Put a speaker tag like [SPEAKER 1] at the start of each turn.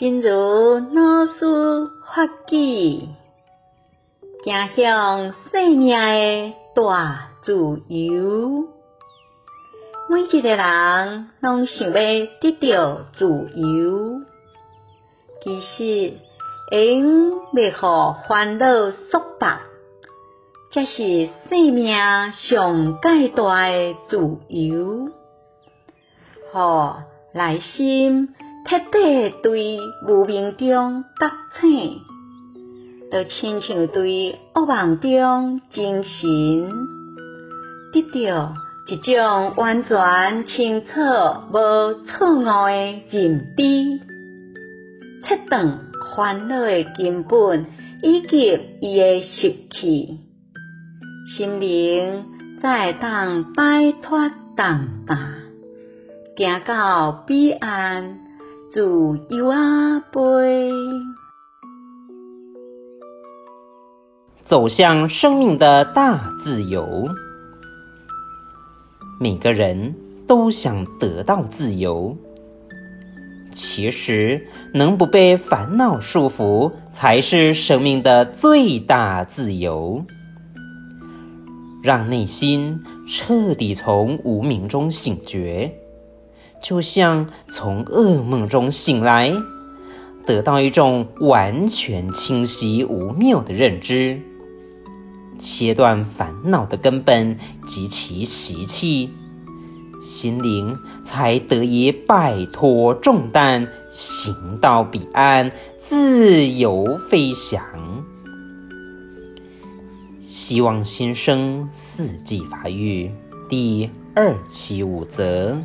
[SPEAKER 1] 真如老师法语，走向生命的大自由。每一个人拢想要得到自由，其实因未互烦恼束缚，才是生命上界大的自由。互内心彻底对无明中觉醒，就亲像对恶梦中精神，得到一种完全清楚无错误的认知，切断烦恼的根本以及伊的习气，心灵才会当摆脱重担。行到彼岸，自由仔飞。
[SPEAKER 2] 走向生命的大自由，每个人都想得到自由。其实，能不被烦恼束缚，才是生命的最大自由。让内心彻底从无明中醒觉。就像从噩梦中醒来，得到一种完全清晰无谬的认知，切断烦恼的根本及其习气，心灵才得以摆脱重担，行到彼岸，自由飞翔。希望新生四季法语第二期五则。